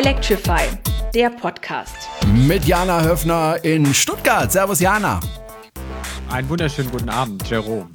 Electrify, der Podcast. Mit Jana Höfner in Stuttgart. Servus Jana. Einen wunderschönen guten Abend, Jerome.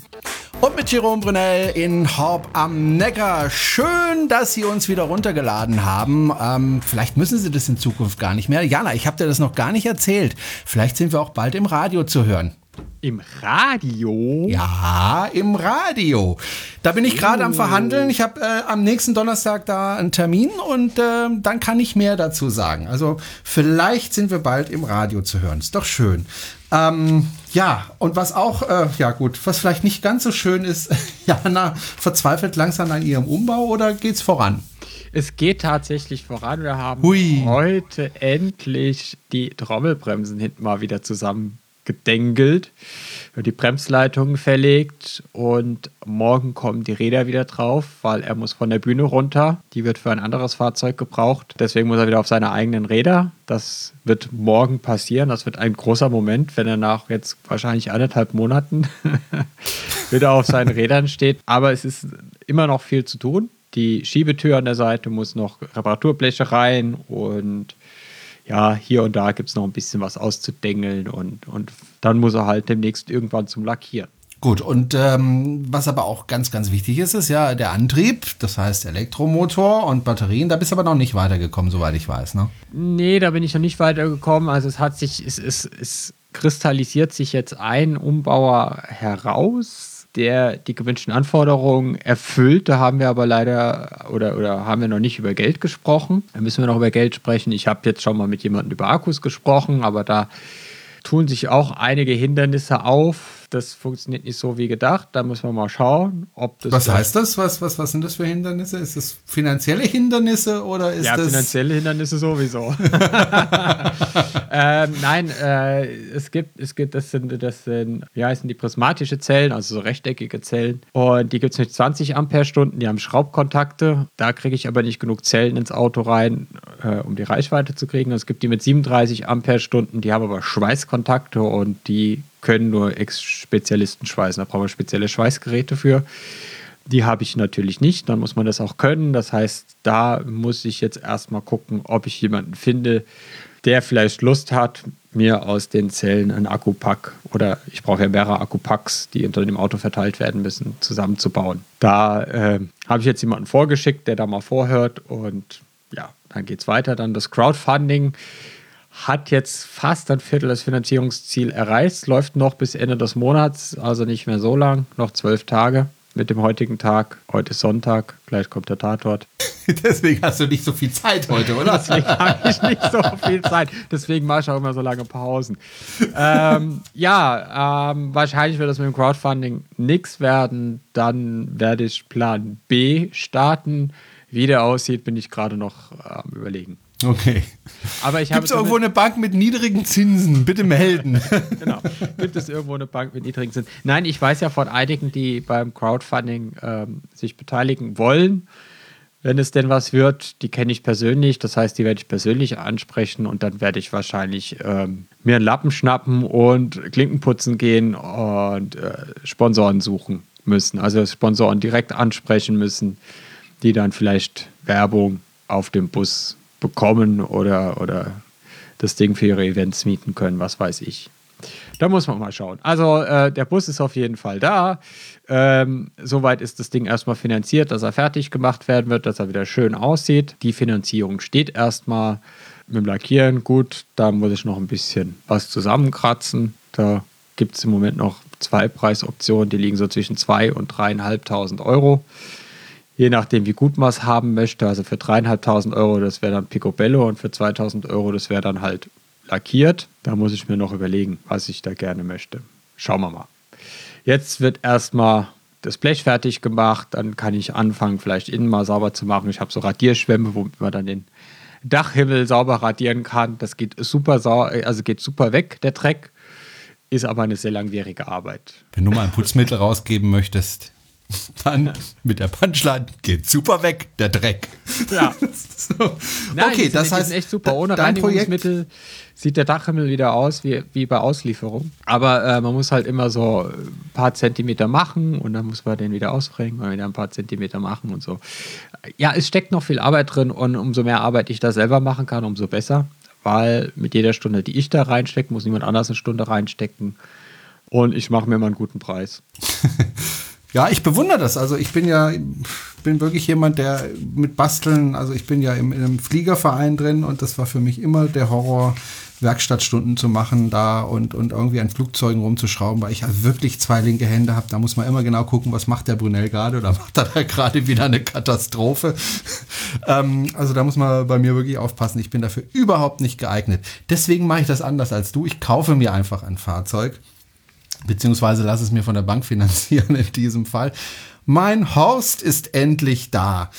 Und mit Jerome Brunel in Horb am Neckar. Schön, dass Sie uns wieder runtergeladen haben. Ähm, vielleicht müssen Sie das in Zukunft gar nicht mehr. Jana, ich habe dir das noch gar nicht erzählt. Vielleicht sind wir auch bald im Radio zu hören. Im Radio? Ja, im Radio. Da bin ich gerade am Verhandeln. Ich habe äh, am nächsten Donnerstag da einen Termin und äh, dann kann ich mehr dazu sagen. Also vielleicht sind wir bald im Radio zu hören. Ist doch schön. Ähm, ja, und was auch, äh, ja gut, was vielleicht nicht ganz so schön ist, Jana verzweifelt langsam an ihrem Umbau oder geht's voran? Es geht tatsächlich voran. Wir haben Hui. heute endlich die Trommelbremsen hinten mal wieder zusammen gedengelt, die Bremsleitungen verlegt und morgen kommen die Räder wieder drauf, weil er muss von der Bühne runter. Die wird für ein anderes Fahrzeug gebraucht. Deswegen muss er wieder auf seine eigenen Räder. Das wird morgen passieren. Das wird ein großer Moment, wenn er nach jetzt wahrscheinlich anderthalb Monaten wieder auf seinen Rädern steht. Aber es ist immer noch viel zu tun. Die Schiebetür an der Seite muss noch Reparaturbleche rein und ja, hier und da gibt es noch ein bisschen was auszudengeln und, und dann muss er halt demnächst irgendwann zum Lackieren. Gut, und ähm, was aber auch ganz, ganz wichtig ist, ist ja der Antrieb, das heißt Elektromotor und Batterien. Da bist du aber noch nicht weitergekommen, soweit ich weiß, ne? Nee, da bin ich noch nicht weitergekommen. Also es hat sich, es, es, es kristallisiert sich jetzt ein Umbauer heraus der die gewünschten Anforderungen erfüllt. Da haben wir aber leider oder, oder haben wir noch nicht über Geld gesprochen. Da müssen wir noch über Geld sprechen. Ich habe jetzt schon mal mit jemandem über Akkus gesprochen, aber da tun sich auch einige Hindernisse auf das funktioniert nicht so wie gedacht. Da müssen wir mal schauen, ob das. Was heißt das? Was, was, was sind das für Hindernisse? Ist das finanzielle Hindernisse oder ist ja, das. finanzielle Hindernisse sowieso. ähm, nein, äh, es gibt, es gibt, das sind, das sind, wie heißen die, prismatische Zellen, also so rechteckige Zellen. Und die gibt es mit 20 Ampere-Stunden, die haben Schraubkontakte. Da kriege ich aber nicht genug Zellen ins Auto rein, äh, um die Reichweite zu kriegen. Es gibt die mit 37 Ampere-Stunden, die haben aber Schweißkontakte und die können nur Ex-Spezialisten schweißen. Da brauchen wir spezielle Schweißgeräte für. Die habe ich natürlich nicht. Dann muss man das auch können. Das heißt, da muss ich jetzt erstmal gucken, ob ich jemanden finde, der vielleicht Lust hat, mir aus den Zellen einen Akkupack oder ich brauche ja mehrere Akkupacks, die unter dem Auto verteilt werden müssen, zusammenzubauen. Da äh, habe ich jetzt jemanden vorgeschickt, der da mal vorhört und ja, dann geht es weiter. Dann das Crowdfunding hat jetzt fast ein Viertel des Finanzierungsziels erreicht, läuft noch bis Ende des Monats, also nicht mehr so lang, noch zwölf Tage mit dem heutigen Tag. Heute ist Sonntag, gleich kommt der Tatort. Deswegen hast du nicht so viel Zeit heute, oder? Deswegen habe ich nicht so viel Zeit. Deswegen mache ich auch immer so lange Pausen. ähm, ja, ähm, wahrscheinlich wird das mit dem Crowdfunding nichts werden. Dann werde ich Plan B starten. Wie der aussieht, bin ich gerade noch am ähm, Überlegen. Okay. Aber ich Gibt es irgendwo eine Bank mit niedrigen Zinsen? Bitte melden. genau. Gibt es irgendwo eine Bank mit niedrigen Zinsen? Nein, ich weiß ja von einigen, die beim Crowdfunding ähm, sich beteiligen wollen. Wenn es denn was wird, die kenne ich persönlich. Das heißt, die werde ich persönlich ansprechen und dann werde ich wahrscheinlich ähm, mir einen Lappen schnappen und Klinken putzen gehen und äh, Sponsoren suchen müssen. Also Sponsoren direkt ansprechen müssen, die dann vielleicht Werbung auf dem Bus bekommen oder, oder das Ding für ihre Events mieten können, was weiß ich. Da muss man mal schauen. Also äh, der Bus ist auf jeden Fall da. Ähm, soweit ist das Ding erstmal finanziert, dass er fertig gemacht werden wird, dass er wieder schön aussieht. Die Finanzierung steht erstmal mit dem Lackieren. Gut, da muss ich noch ein bisschen was zusammenkratzen. Da gibt es im Moment noch zwei Preisoptionen, die liegen so zwischen 2.000 und 3.500 Euro je nachdem, wie gut man es haben möchte. Also für dreieinhalbtausend Euro, das wäre dann Picobello und für 2000 Euro, das wäre dann halt lackiert. Da muss ich mir noch überlegen, was ich da gerne möchte. Schauen wir mal. Jetzt wird erstmal das Blech fertig gemacht, dann kann ich anfangen, vielleicht innen mal sauber zu machen. Ich habe so Radierschwämme, womit man dann den Dachhimmel sauber radieren kann. Das geht super, also geht super weg, der Dreck. Ist aber eine sehr langwierige Arbeit. Wenn du mal ein Putzmittel rausgeben möchtest, Dann mit der Punchline geht super weg, der Dreck. Ja. so. Nein, okay, das heißt, echt super. Ohne Reinigungsmittel sieht der Dachhimmel wieder aus wie, wie bei Auslieferung. Aber äh, man muss halt immer so ein paar Zentimeter machen und dann muss man den wieder ausbringen und wieder ein paar Zentimeter machen und so. Ja, es steckt noch viel Arbeit drin und umso mehr Arbeit ich da selber machen kann, umso besser. Weil mit jeder Stunde, die ich da reinstecke, muss niemand anders eine Stunde reinstecken. Und ich mache mir mal einen guten Preis. Ja, ich bewundere das. Also ich bin ja, bin wirklich jemand, der mit Basteln, also ich bin ja im, in einem Fliegerverein drin und das war für mich immer der Horror, Werkstattstunden zu machen da und, und irgendwie an Flugzeugen rumzuschrauben, weil ich halt wirklich zwei linke Hände habe. Da muss man immer genau gucken, was macht der Brunel gerade oder macht er da gerade wieder eine Katastrophe. ähm, also da muss man bei mir wirklich aufpassen. Ich bin dafür überhaupt nicht geeignet. Deswegen mache ich das anders als du. Ich kaufe mir einfach ein Fahrzeug beziehungsweise lass es mir von der Bank finanzieren in diesem Fall. Mein Horst ist endlich da.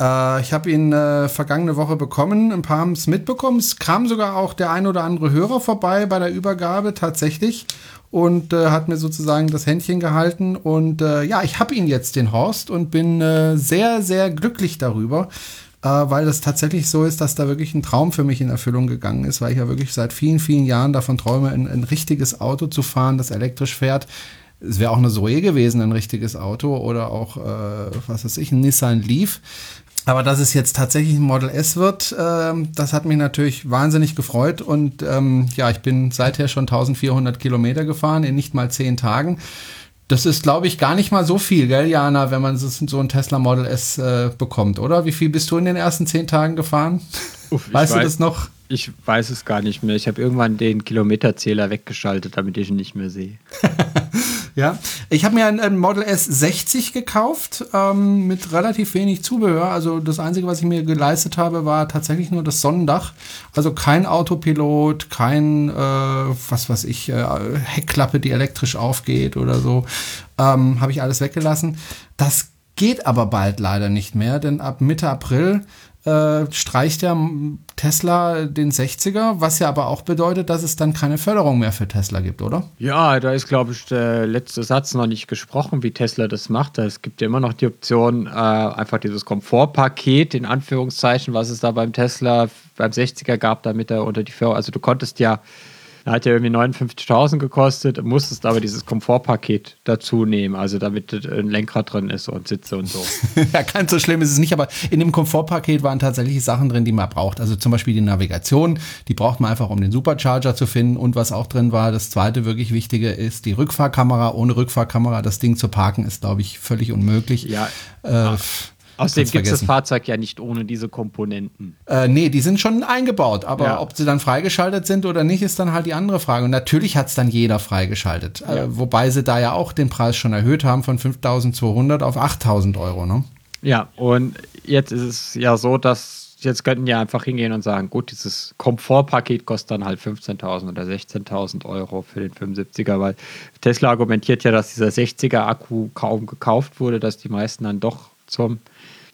Äh, ich habe ihn äh, vergangene Woche bekommen. Ein paar haben es mitbekommen. Es kam sogar auch der ein oder andere Hörer vorbei bei der Übergabe tatsächlich und äh, hat mir sozusagen das Händchen gehalten. Und äh, ja, ich habe ihn jetzt, den Horst, und bin äh, sehr, sehr glücklich darüber äh, weil das tatsächlich so ist, dass da wirklich ein Traum für mich in Erfüllung gegangen ist, weil ich ja wirklich seit vielen, vielen Jahren davon träume, ein, ein richtiges Auto zu fahren, das elektrisch fährt. Es wäre auch eine Zoe gewesen, ein richtiges Auto oder auch, äh, was weiß ich, ein Nissan Leaf. Aber dass es jetzt tatsächlich ein Model S wird, äh, das hat mich natürlich wahnsinnig gefreut. Und ähm, ja, ich bin seither schon 1400 Kilometer gefahren in nicht mal zehn Tagen. Das ist, glaube ich, gar nicht mal so viel, gell, Jana, wenn man so ein Tesla Model S äh, bekommt, oder? Wie viel bist du in den ersten zehn Tagen gefahren? Uff, weißt du weiß, das noch? Ich weiß es gar nicht mehr. Ich habe irgendwann den Kilometerzähler weggeschaltet, damit ich ihn nicht mehr sehe. Ja, ich habe mir ein, ein, Model S 60 gekauft ähm, mit relativ wenig Zubehör. Also das Einzige, was ich mir geleistet habe, war tatsächlich nur das Sonnendach. Also kein Autopilot, kein, äh, was weiß ich, äh, Heckklappe, die elektrisch aufgeht oder so. Ähm, habe ich alles weggelassen. Das geht aber bald leider nicht mehr, denn ab Mitte April äh, streicht der Tesla den 60er, was ja aber auch bedeutet, dass es dann keine Förderung mehr für Tesla gibt, oder? Ja, da ist, glaube ich, der letzte Satz noch nicht gesprochen, wie Tesla das macht. Es gibt ja immer noch die Option, äh, einfach dieses Komfortpaket, in Anführungszeichen, was es da beim Tesla beim 60er gab, damit er unter die Förderung, also du konntest ja hat ja irgendwie 59.000 gekostet, musstest aber dieses Komfortpaket dazu nehmen, also damit ein Lenkrad drin ist und Sitze und so. ja, ganz so schlimm ist es nicht, aber in dem Komfortpaket waren tatsächlich Sachen drin, die man braucht. Also zum Beispiel die Navigation, die braucht man einfach, um den Supercharger zu finden. Und was auch drin war, das zweite wirklich Wichtige ist die Rückfahrkamera. Ohne Rückfahrkamera das Ding zu parken ist, glaube ich, völlig unmöglich. Ja. Äh, Außerdem gibt es das Fahrzeug ja nicht ohne diese Komponenten. Äh, nee, die sind schon eingebaut, aber ja. ob sie dann freigeschaltet sind oder nicht, ist dann halt die andere Frage. Und natürlich hat es dann jeder freigeschaltet. Äh, ja. Äh, wobei sie da ja auch den Preis schon erhöht haben von 5.200 auf 8.000 Euro. Ne? Ja, und jetzt ist es ja so, dass jetzt könnten ja einfach hingehen und sagen, gut, dieses Komfortpaket kostet dann halt 15.000 oder 16.000 Euro für den 75er, weil Tesla argumentiert ja, dass dieser 60er Akku kaum gekauft wurde, dass die meisten dann doch zum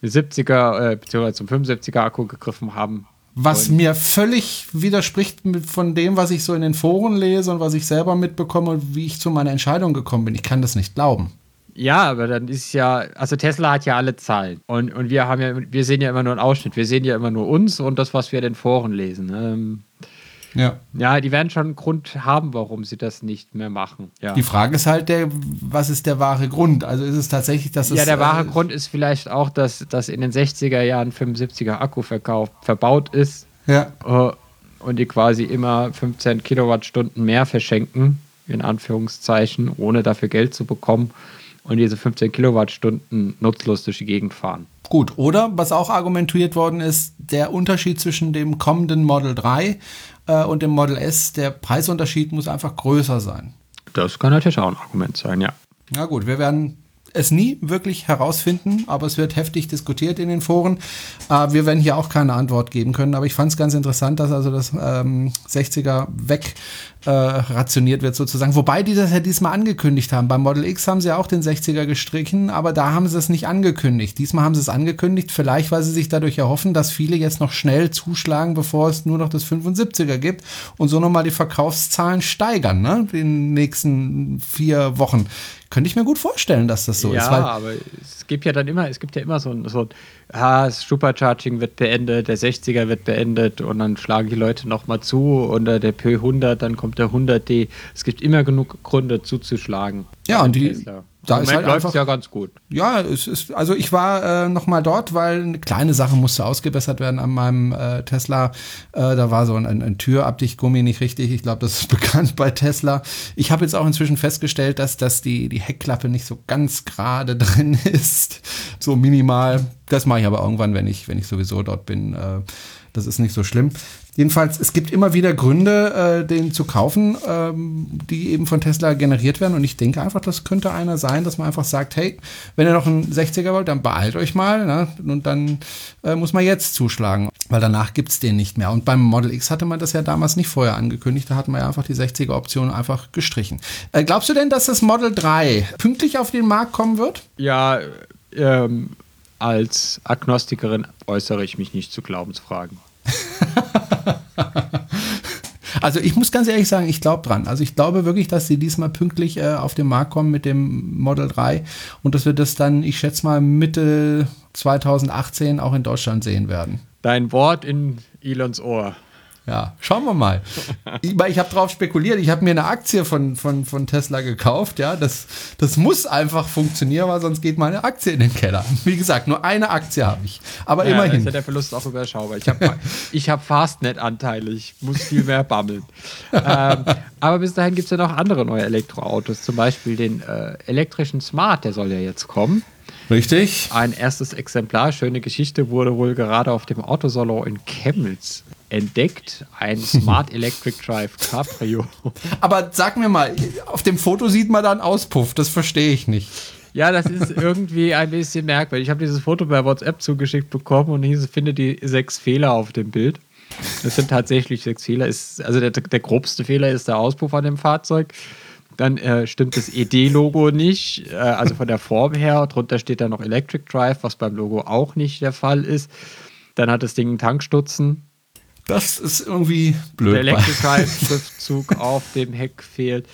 70er äh, bzw. zum 75er Akku gegriffen haben. Was und mir völlig widerspricht von dem, was ich so in den Foren lese und was ich selber mitbekomme und wie ich zu meiner Entscheidung gekommen bin. Ich kann das nicht glauben. Ja, aber dann ist ja, also Tesla hat ja alle Zahlen und, und wir haben ja, wir sehen ja immer nur einen Ausschnitt, wir sehen ja immer nur uns und das, was wir in den Foren lesen. Ähm, ja. Ja, die werden schon einen Grund haben, warum sie das nicht mehr machen. Ja. Die Frage ist halt, der, was ist der wahre Grund? Also ist es tatsächlich, dass es. Ja, der wahre äh, Grund ist vielleicht auch, dass, dass in den 60er Jahren 75er Akku verkauft, verbaut ist. Ja. Uh, und die quasi immer 15 Kilowattstunden mehr verschenken, in Anführungszeichen, ohne dafür Geld zu bekommen. Und diese 15 Kilowattstunden nutzlos durch die Gegend fahren. Gut, oder was auch argumentiert worden ist, der Unterschied zwischen dem kommenden Model 3 äh, und dem Model S, der Preisunterschied muss einfach größer sein. Das kann natürlich auch ein Argument sein, ja. Na gut, wir werden es nie wirklich herausfinden, aber es wird heftig diskutiert in den Foren. Äh, wir werden hier auch keine Antwort geben können, aber ich fand es ganz interessant, dass also das ähm, 60er weg äh, rationiert wird sozusagen. Wobei die das ja diesmal angekündigt haben. Beim Model X haben sie ja auch den 60er gestrichen, aber da haben sie es nicht angekündigt. Diesmal haben sie es angekündigt, vielleicht weil sie sich dadurch erhoffen, dass viele jetzt noch schnell zuschlagen, bevor es nur noch das 75er gibt und so nochmal die Verkaufszahlen steigern, ne? In den nächsten vier Wochen könnte ich mir gut vorstellen, dass das so ja, ist. Ja, aber es gibt ja dann immer, es gibt ja immer so ein, so ein ah, das Supercharging wird beendet, der 60er wird beendet und dann schlagen die Leute nochmal zu und der P100, dann kommt der 100D. Es gibt immer genug Gründe zuzuschlagen. Ja, und die, Tesla. Da ist halt läuft es ja ganz gut. Ja, es ist, also ich war äh, noch mal dort, weil eine kleine Sache musste ausgebessert werden an meinem äh, Tesla. Äh, da war so ein, ein, ein Türabdichtgummi nicht richtig. Ich glaube, das ist bekannt bei Tesla. Ich habe jetzt auch inzwischen festgestellt, dass, dass die, die Heckklappe nicht so ganz gerade drin ist. So minimal. Das mache ich aber irgendwann, wenn ich, wenn ich sowieso dort bin. Äh, das ist nicht so schlimm. Jedenfalls, es gibt immer wieder Gründe, äh, den zu kaufen, ähm, die eben von Tesla generiert werden. Und ich denke einfach, das könnte einer sein, dass man einfach sagt, hey, wenn ihr noch einen 60er wollt, dann beeilt euch mal. Ne? Und dann äh, muss man jetzt zuschlagen, weil danach gibt's den nicht mehr. Und beim Model X hatte man das ja damals nicht vorher angekündigt. Da hat man ja einfach die 60er-Option einfach gestrichen. Äh, glaubst du denn, dass das Model 3 pünktlich auf den Markt kommen wird? Ja, ähm, als Agnostikerin äußere ich mich nicht zu Glaubensfragen. Also ich muss ganz ehrlich sagen, ich glaube dran. Also ich glaube wirklich, dass sie diesmal pünktlich äh, auf den Markt kommen mit dem Model 3 und dass wir das dann, ich schätze mal, Mitte 2018 auch in Deutschland sehen werden. Dein Wort in Elons Ohr. Ja, schauen wir mal. Ich, ich habe drauf spekuliert. Ich habe mir eine Aktie von, von, von Tesla gekauft. Ja, das, das muss einfach funktionieren, weil sonst geht meine Aktie in den Keller. Wie gesagt, nur eine Aktie habe ich. Aber ja, immerhin. ist ja der Verlust auch überschaubar. Ich habe ich hab Fastnet-Anteile. Ich muss viel mehr bammeln. ähm, aber bis dahin gibt es ja noch andere neue Elektroautos. Zum Beispiel den äh, elektrischen Smart, der soll ja jetzt kommen. Richtig. Ein erstes Exemplar, schöne Geschichte, wurde wohl gerade auf dem Autosalon in Chemnitz entdeckt. Ein Smart Electric Drive Cabrio. Aber sag mir mal, auf dem Foto sieht man da einen Auspuff, das verstehe ich nicht. Ja, das ist irgendwie ein bisschen merkwürdig. Ich habe dieses Foto bei WhatsApp zugeschickt bekommen und hieß, finde die sechs Fehler auf dem Bild. Das sind tatsächlich sechs Fehler. Ist, also der, der grobste Fehler ist der Auspuff an dem Fahrzeug. Dann äh, stimmt das ED-Logo nicht, äh, also von der Form her. Drunter steht dann noch Electric Drive, was beim Logo auch nicht der Fall ist. Dann hat das Ding einen Tankstutzen. Das ist irgendwie blöd. Der Electric Drive-Schriftzug auf dem Heck fehlt.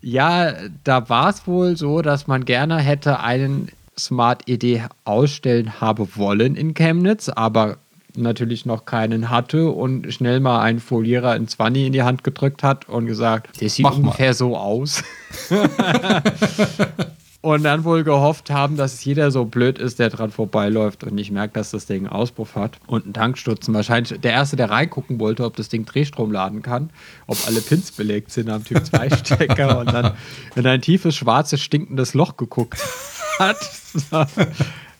Ja, da war es wohl so, dass man gerne hätte einen Smart ED ausstellen haben wollen in Chemnitz, aber natürlich noch keinen hatte und schnell mal einen Folierer in 20 in die Hand gedrückt hat und gesagt, der sieht Mach ungefähr mal. so aus. und dann wohl gehofft haben, dass jeder so blöd ist, der dran vorbeiläuft und nicht merkt, dass das Ding einen Auspuff hat und einen Tankstutzen. Wahrscheinlich der Erste, der reingucken wollte, ob das Ding Drehstrom laden kann, ob alle Pins belegt sind am Typ 2 Stecker und dann in ein tiefes, schwarzes, stinkendes Loch geguckt hat,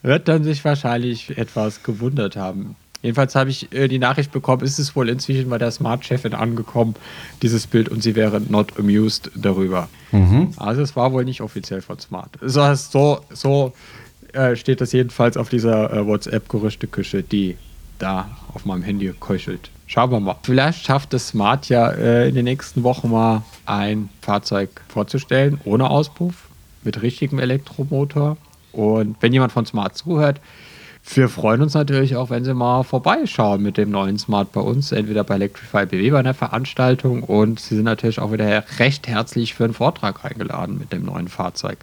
wird dann sich wahrscheinlich etwas gewundert haben. Jedenfalls habe ich äh, die Nachricht bekommen, ist es wohl inzwischen bei der Smart-Chefin angekommen, dieses Bild, und sie wäre not amused darüber. Mhm. Also es war wohl nicht offiziell von Smart. So, so, so äh, steht das jedenfalls auf dieser äh, WhatsApp-Gerüchteküche, die da auf meinem Handy köchelt. Schauen wir mal. Vielleicht schafft es Smart ja äh, in den nächsten Wochen mal ein Fahrzeug vorzustellen, ohne Auspuff, mit richtigem Elektromotor. Und wenn jemand von Smart zuhört, wir freuen uns natürlich auch, wenn Sie mal vorbeischauen mit dem neuen Smart bei uns, entweder bei Electrify BW bei einer Veranstaltung und Sie sind natürlich auch wieder recht herzlich für einen Vortrag eingeladen mit dem neuen Fahrzeug.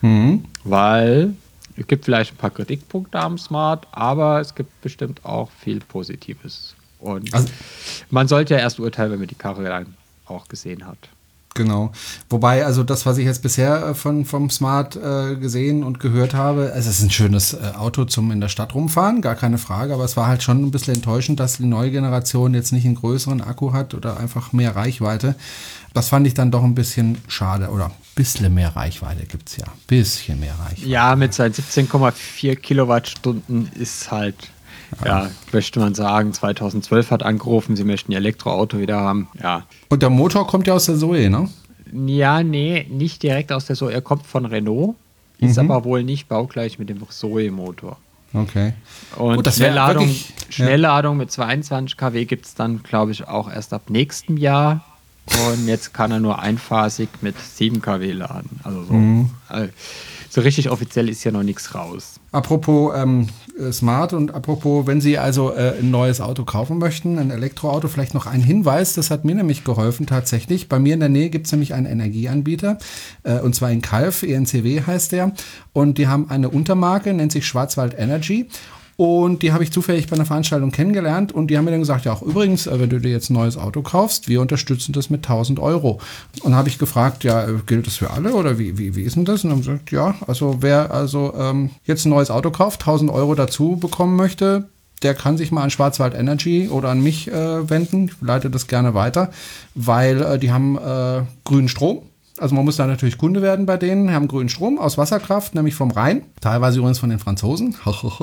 Mhm. Weil es gibt vielleicht ein paar Kritikpunkte am Smart, aber es gibt bestimmt auch viel Positives. Und also, man sollte ja erst urteilen, wenn man die Karre dann auch gesehen hat. Genau. Wobei, also das, was ich jetzt bisher äh, von, vom Smart äh, gesehen und gehört habe, es ist ein schönes äh, Auto zum in der Stadt rumfahren, gar keine Frage, aber es war halt schon ein bisschen enttäuschend, dass die neue Generation jetzt nicht einen größeren Akku hat oder einfach mehr Reichweite. Das fand ich dann doch ein bisschen schade oder ein bisschen mehr Reichweite gibt es ja. Bisschen mehr Reichweite. Ja, mit seinen 17,4 Kilowattstunden ist halt ja. möchte man sagen, 2012 hat angerufen, sie möchten ihr Elektroauto wieder haben. Ja. Und der Motor kommt ja aus der Zoe, ne? Ja, nee, nicht direkt aus der Zoe. Er kommt von Renault, ist mhm. aber wohl nicht baugleich mit dem Zoe-Motor. Okay. Und Gut, Schnellladung, wirklich, Schnellladung ja. mit 22 kW gibt es dann, glaube ich, auch erst ab nächstem Jahr. Und jetzt kann er nur einphasig mit 7 kW laden. Also so. Mhm. Also so richtig offiziell ist ja noch nichts raus. Apropos ähm, äh, Smart und apropos, wenn Sie also äh, ein neues Auto kaufen möchten, ein Elektroauto, vielleicht noch ein Hinweis, das hat mir nämlich geholfen tatsächlich. Bei mir in der Nähe gibt es nämlich einen Energieanbieter äh, und zwar in Kalf, ENCW heißt der und die haben eine Untermarke, nennt sich Schwarzwald Energy und die habe ich zufällig bei einer Veranstaltung kennengelernt und die haben mir dann gesagt, ja auch übrigens, äh, wenn du dir jetzt ein neues Auto kaufst, wir unterstützen das mit 1000 Euro. Und habe ich gefragt, ja, äh, gilt das für alle oder wie, wie, wie ist denn das? Und haben gesagt, ja, also wer also ähm, jetzt ein neues Auto kauft, 1000 Euro dazu bekommen möchte, der kann sich mal an Schwarzwald Energy oder an mich äh, wenden. Ich leite das gerne weiter, weil äh, die haben äh, grünen Strom also man muss da natürlich Kunde werden bei denen, haben grünen Strom aus Wasserkraft, nämlich vom Rhein, teilweise übrigens von den Franzosen,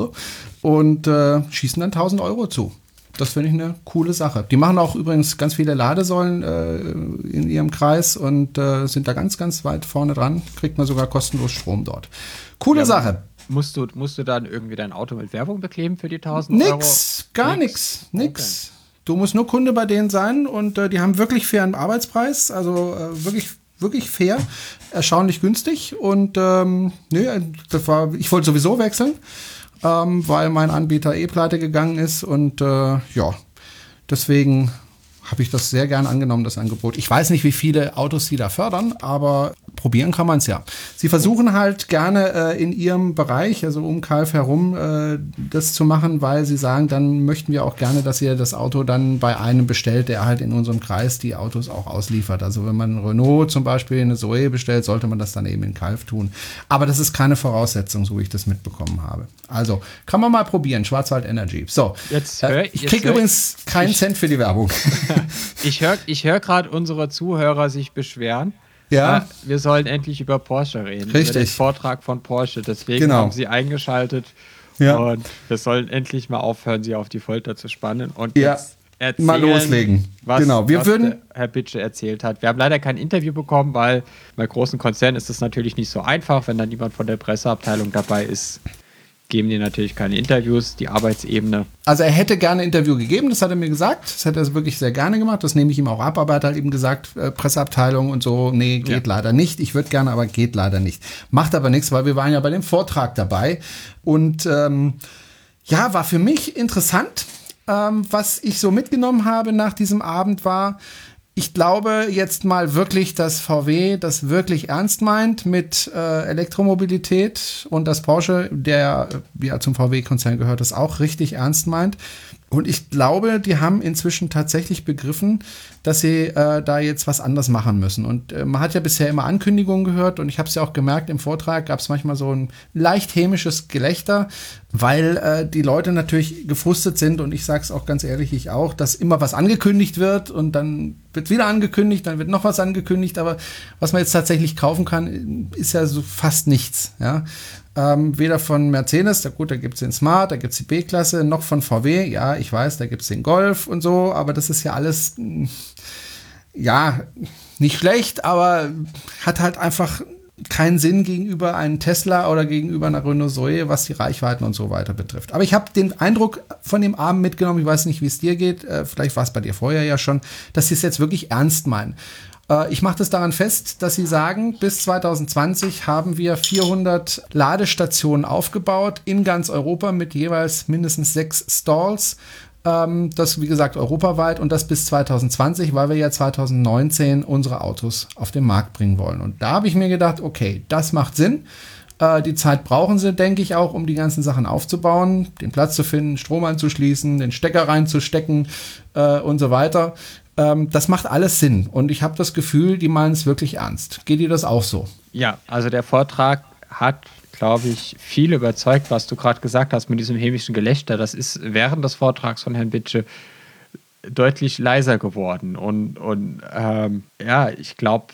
und äh, schießen dann 1000 Euro zu. Das finde ich eine coole Sache. Die machen auch übrigens ganz viele Ladesäulen äh, in ihrem Kreis und äh, sind da ganz, ganz weit vorne dran. Kriegt man sogar kostenlos Strom dort. Coole ja, Sache. Musst du, musst du dann irgendwie dein Auto mit Werbung bekleben für die 1000 nix, Euro? Nix, gar nichts, nix. Okay. Du musst nur Kunde bei denen sein und äh, die haben wirklich fairen Arbeitspreis, also äh, wirklich wirklich fair, erstaunlich günstig und ähm, nee, das war, ich wollte sowieso wechseln, ähm, weil mein Anbieter eh pleite gegangen ist und äh, ja, deswegen habe ich das sehr gern angenommen, das Angebot. Ich weiß nicht, wie viele Autos sie da fördern, aber probieren kann man es ja. Sie versuchen halt gerne äh, in ihrem Bereich, also um Kalf herum, äh, das zu machen, weil sie sagen, dann möchten wir auch gerne, dass ihr das Auto dann bei einem bestellt, der halt in unserem Kreis die Autos auch ausliefert. Also wenn man Renault zum Beispiel eine Zoe bestellt, sollte man das dann eben in Kalf tun. Aber das ist keine Voraussetzung, so wie ich das mitbekommen habe. Also kann man mal probieren, Schwarzwald Energy. So, jetzt hör, ich kriege übrigens keinen ich, Cent für die Werbung. ich höre ich hör gerade unsere Zuhörer sich beschweren. Ja. Wir sollen endlich über Porsche reden. Richtig. Über den Vortrag von Porsche. Deswegen genau. haben sie eingeschaltet. Ja. Und wir sollen endlich mal aufhören, sie auf die Folter zu spannen. Und ja. jetzt erzählen, mal loslegen. Was, genau. Wir was würden Herr Bitsche erzählt hat. Wir haben leider kein Interview bekommen, weil bei großen Konzernen ist es natürlich nicht so einfach, wenn dann jemand von der Presseabteilung dabei ist, geben die natürlich keine Interviews, die Arbeitsebene. Also er hätte gerne ein Interview gegeben, das hat er mir gesagt. Das hätte er wirklich sehr gerne gemacht. Das nehme ich ihm auch ab, aber er hat halt eben gesagt, äh, Presseabteilung und so, nee, geht ja. leider nicht. Ich würde gerne, aber geht leider nicht. Macht aber nichts, weil wir waren ja bei dem Vortrag dabei. Und ähm, ja, war für mich interessant. Ähm, was ich so mitgenommen habe nach diesem Abend war, ich glaube jetzt mal wirklich, dass VW das wirklich ernst meint mit äh, Elektromobilität und dass Porsche, der ja zum VW-Konzern gehört, das auch richtig ernst meint. Und ich glaube, die haben inzwischen tatsächlich begriffen, dass sie äh, da jetzt was anderes machen müssen. Und äh, man hat ja bisher immer Ankündigungen gehört und ich habe es ja auch gemerkt, im Vortrag gab es manchmal so ein leicht hämisches Gelächter, weil äh, die Leute natürlich gefrustet sind und ich sage es auch ganz ehrlich, ich auch, dass immer was angekündigt wird und dann wird wieder angekündigt, dann wird noch was angekündigt, aber was man jetzt tatsächlich kaufen kann, ist ja so fast nichts. Ja? Ähm, weder von Mercedes, da gut, da gibt es den Smart, da gibt es die B-Klasse, noch von VW, ja, ich weiß, da gibt es den Golf und so, aber das ist ja alles, hm, ja, nicht schlecht, aber hat halt einfach keinen Sinn gegenüber einem Tesla oder gegenüber einer Renault Zoe, was die Reichweiten und so weiter betrifft. Aber ich habe den Eindruck von dem Abend mitgenommen, ich weiß nicht, wie es dir geht, äh, vielleicht war es bei dir vorher ja schon, dass sie es jetzt wirklich ernst meinen. Äh, ich mache das daran fest, dass Sie sagen, bis 2020 haben wir 400 Ladestationen aufgebaut in ganz Europa mit jeweils mindestens sechs Stalls. Ähm, das, wie gesagt, europaweit und das bis 2020, weil wir ja 2019 unsere Autos auf den Markt bringen wollen. Und da habe ich mir gedacht, okay, das macht Sinn. Äh, die Zeit brauchen sie, denke ich, auch, um die ganzen Sachen aufzubauen, den Platz zu finden, Strom anzuschließen, den Stecker reinzustecken äh, und so weiter. Ähm, das macht alles Sinn und ich habe das Gefühl, die meinen es wirklich ernst. Geht dir das auch so? Ja, also der Vortrag hat, glaube ich, viel überzeugt, was du gerade gesagt hast mit diesem hämischen Gelächter. Das ist während des Vortrags von Herrn Bitsche deutlich leiser geworden. Und, und ähm, ja, ich glaube,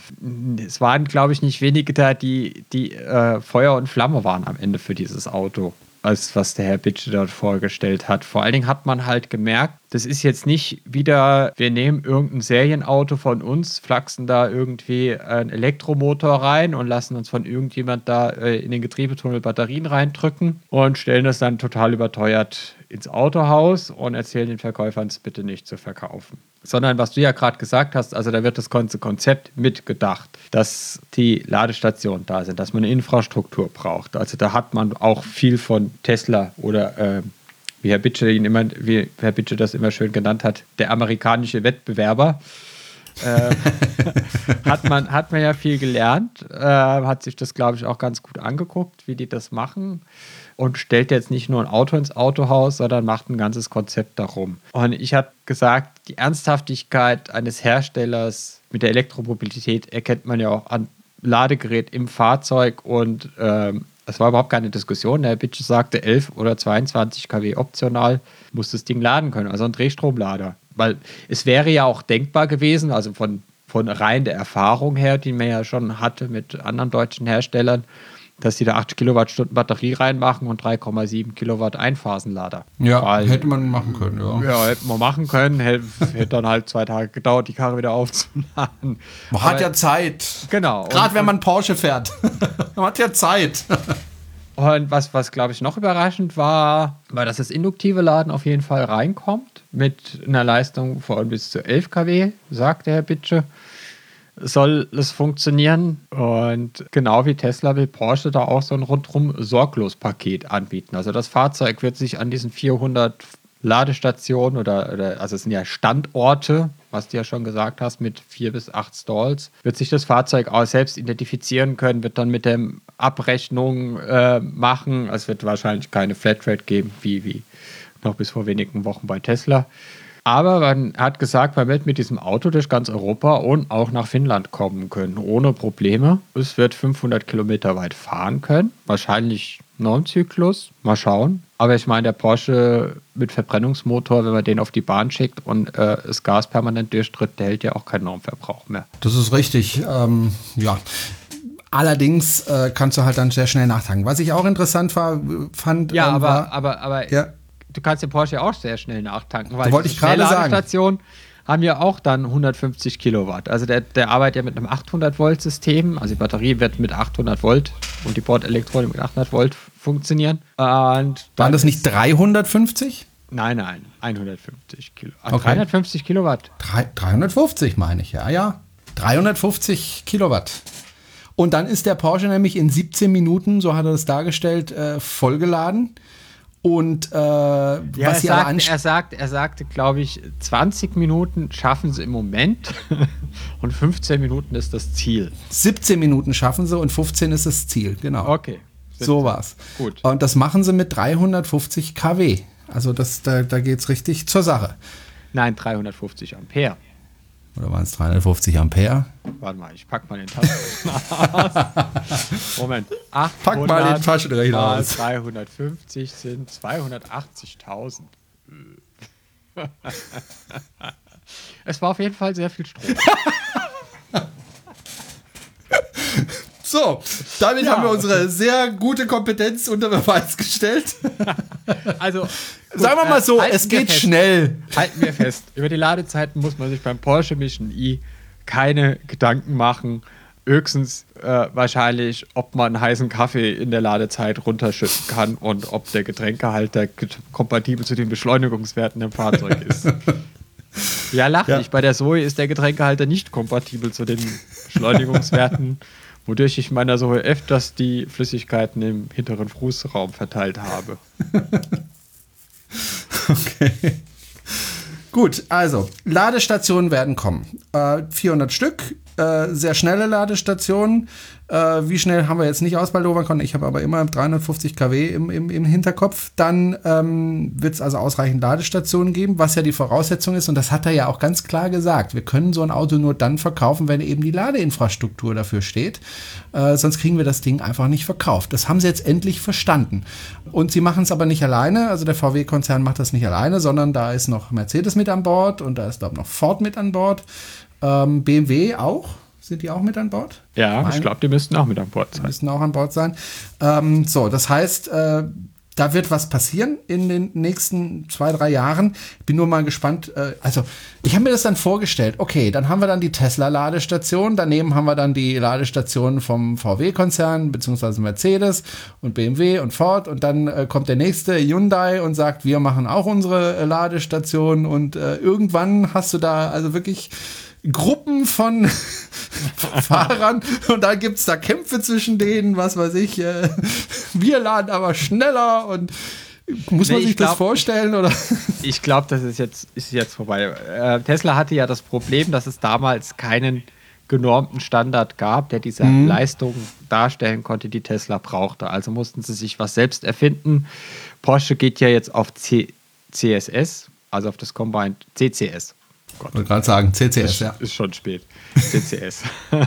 es waren, glaube ich, nicht wenige da, die, die äh, Feuer und Flamme waren am Ende für dieses Auto, als was der Herr Bitsche dort vorgestellt hat. Vor allen Dingen hat man halt gemerkt, das ist jetzt nicht wieder, wir nehmen irgendein Serienauto von uns, flachsen da irgendwie einen Elektromotor rein und lassen uns von irgendjemand da äh, in den Getriebetunnel Batterien reindrücken und stellen das dann total überteuert ins Autohaus und erzählen den Verkäufern, es bitte nicht zu verkaufen. Sondern was du ja gerade gesagt hast, also da wird das ganze Konzept mitgedacht, dass die Ladestationen da sind, dass man eine Infrastruktur braucht. Also da hat man auch viel von Tesla oder äh, wie Herr Bitsche ihn immer, wie Herr Bitsche das immer schön genannt hat, der amerikanische Wettbewerber. äh, hat, man, hat man ja viel gelernt, äh, hat sich das, glaube ich, auch ganz gut angeguckt, wie die das machen und stellt jetzt nicht nur ein Auto ins Autohaus, sondern macht ein ganzes Konzept darum. Und ich habe gesagt, die Ernsthaftigkeit eines Herstellers mit der Elektromobilität erkennt man ja auch an Ladegerät im Fahrzeug und ähm, das war überhaupt keine Diskussion. Der Bitch sagte 11 oder 22 kW optional, muss das Ding laden können, also ein Drehstromlader. Weil es wäre ja auch denkbar gewesen, also von, von rein der Erfahrung her, die man ja schon hatte mit anderen deutschen Herstellern, dass die da 8 Kilowattstunden Batterie reinmachen und 3,7 Kilowatt Einphasenlader. Ja, Weil, hätte man machen können, ja. Ja, hätte man machen können. Hätte, hätte dann halt zwei Tage gedauert, die Karre wieder aufzuladen. Man hat ja Zeit. Genau. Gerade wenn man Porsche fährt. man hat ja Zeit. Und was, was glaube ich, noch überraschend war, war, dass das induktive Laden auf jeden Fall reinkommt mit einer Leistung von bis zu 11 kW, sagt der Herr Bitsche soll es funktionieren. Und genau wie Tesla will Porsche da auch so ein rundrum sorglos Paket anbieten. Also das Fahrzeug wird sich an diesen 400 Ladestationen oder, oder, also es sind ja Standorte, was du ja schon gesagt hast, mit vier bis acht Stalls, wird sich das Fahrzeug auch selbst identifizieren können, wird dann mit der Abrechnung äh, machen. Es wird wahrscheinlich keine Flatrate geben, wie, wie noch bis vor wenigen Wochen bei Tesla. Aber man hat gesagt, man wird mit diesem Auto durch ganz Europa und auch nach Finnland kommen können, ohne Probleme. Es wird 500 Kilometer weit fahren können, wahrscheinlich Normzyklus, mal schauen. Aber ich meine, der Porsche mit Verbrennungsmotor, wenn man den auf die Bahn schickt und äh, das Gas permanent durchtritt, der hält ja auch keinen Normverbrauch mehr. Das ist richtig, ähm, ja. Allerdings äh, kannst du halt dann sehr schnell nachtanken. Was ich auch interessant war, fand. Ja, ähm, aber, war, aber, aber ja du kannst den Porsche auch sehr schnell nachtanken, weil wollte ich gerade sagen. haben ja auch dann 150 Kilowatt. Also der, der arbeitet ja mit einem 800 Volt System. Also die Batterie wird mit 800 Volt und die Bordelektronik mit 800 Volt funktionieren. Und Waren das nicht 350? Nein, nein, 150 Kilowatt. Okay. 350 Kilowatt. 350 meine ich, ja, ja. 350 Kilowatt. Und dann ist der Porsche nämlich in 17 Minuten, so hat er das dargestellt, äh, vollgeladen. Und äh, ja, was er, sagt, er sagt, er sagte, glaube ich, 20 Minuten schaffen sie im Moment und 15 Minuten ist das Ziel. 17 Minuten schaffen sie und 15 ist das Ziel, genau. Okay. So war's. Gut. Und das machen sie mit 350 kW. Also das, da, da geht es richtig zur Sache. Nein, 350 Ampere. Oder waren es 350 Ampere? Warte mal, ich pack mal den Taschenrechner aus. Moment. Pack mal den Taschenrechner aus. 350 sind 280.000. es war auf jeden Fall sehr viel Strom. So, damit ja. haben wir unsere sehr gute Kompetenz unter Beweis gestellt. Also, gut, sagen wir mal so, es geht fest. schnell. Halten wir fest. Über die Ladezeiten muss man sich beim Porsche Mission E keine Gedanken machen. Höchstens äh, wahrscheinlich, ob man heißen Kaffee in der Ladezeit runterschütten kann und ob der Getränkehalter kompatibel zu den Beschleunigungswerten im Fahrzeug ist. ja, lach ja. nicht. Bei der Zoe ist der Getränkehalter nicht kompatibel zu den Beschleunigungswerten wodurch ich meiner so öfters die Flüssigkeiten im hinteren Fußraum verteilt habe. okay. Gut, also Ladestationen werden kommen. Äh, 400 Stück, äh, sehr schnelle Ladestationen. Äh, wie schnell haben wir jetzt nicht ausbaldowern können. Ich habe aber immer 350 kW im, im, im Hinterkopf. Dann ähm, wird es also ausreichend Ladestationen geben, was ja die Voraussetzung ist. Und das hat er ja auch ganz klar gesagt. Wir können so ein Auto nur dann verkaufen, wenn eben die Ladeinfrastruktur dafür steht. Äh, sonst kriegen wir das Ding einfach nicht verkauft. Das haben sie jetzt endlich verstanden. Und sie machen es aber nicht alleine. Also der VW-Konzern macht das nicht alleine, sondern da ist noch Mercedes mit an Bord und da ist, glaube ich, noch Ford mit an Bord. Ähm, BMW auch. Sind die auch mit an Bord? Ja, Meine? ich glaube, die müssten auch mit an Bord sein. Die müssten auch an Bord sein. Ähm, so, das heißt, äh, da wird was passieren in den nächsten zwei, drei Jahren. Bin nur mal gespannt. Äh, also, ich habe mir das dann vorgestellt. Okay, dann haben wir dann die Tesla-Ladestation. Daneben haben wir dann die Ladestationen vom VW-Konzern, beziehungsweise Mercedes und BMW und Ford. Und dann äh, kommt der nächste Hyundai und sagt, wir machen auch unsere äh, Ladestation. Und äh, irgendwann hast du da also wirklich Gruppen von Fahrern und da gibt es da Kämpfe zwischen denen, was weiß ich. Äh, wir laden aber schneller und muss man nee, sich glaub, das vorstellen oder? Ich glaube, das ist jetzt, ist jetzt vorbei. Äh, Tesla hatte ja das Problem, dass es damals keinen genormten Standard gab, der diese mhm. Leistung darstellen konnte, die Tesla brauchte. Also mussten sie sich was selbst erfinden. Porsche geht ja jetzt auf C CSS, also auf das Combined CCS. Gott. Ich wollte gerade sagen, CCS, ist, ja. Ist schon spät. CCS.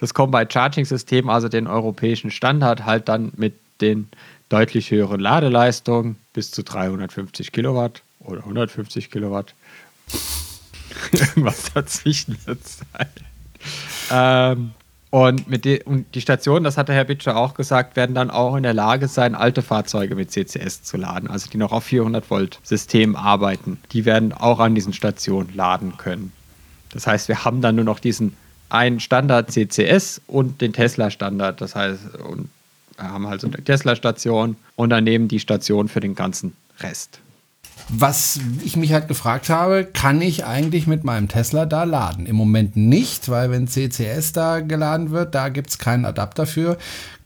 das Combined Charging System, also den europäischen Standard, halt dann mit den deutlich höheren Ladeleistungen bis zu 350 Kilowatt oder 150 Kilowatt. Irgendwas dazwischen wird sein. Ähm, und, mit die, und die Stationen, das hat der Herr Bitscher auch gesagt, werden dann auch in der Lage sein, alte Fahrzeuge mit CCS zu laden, also die noch auf 400 Volt System arbeiten. Die werden auch an diesen Stationen laden können. Das heißt, wir haben dann nur noch diesen einen Standard CCS und den Tesla Standard. Das heißt, und wir haben halt so eine Tesla Station und daneben die Station für den ganzen Rest. Was ich mich halt gefragt habe, kann ich eigentlich mit meinem Tesla da laden? Im Moment nicht, weil wenn CCS da geladen wird, da gibt es keinen Adapter für.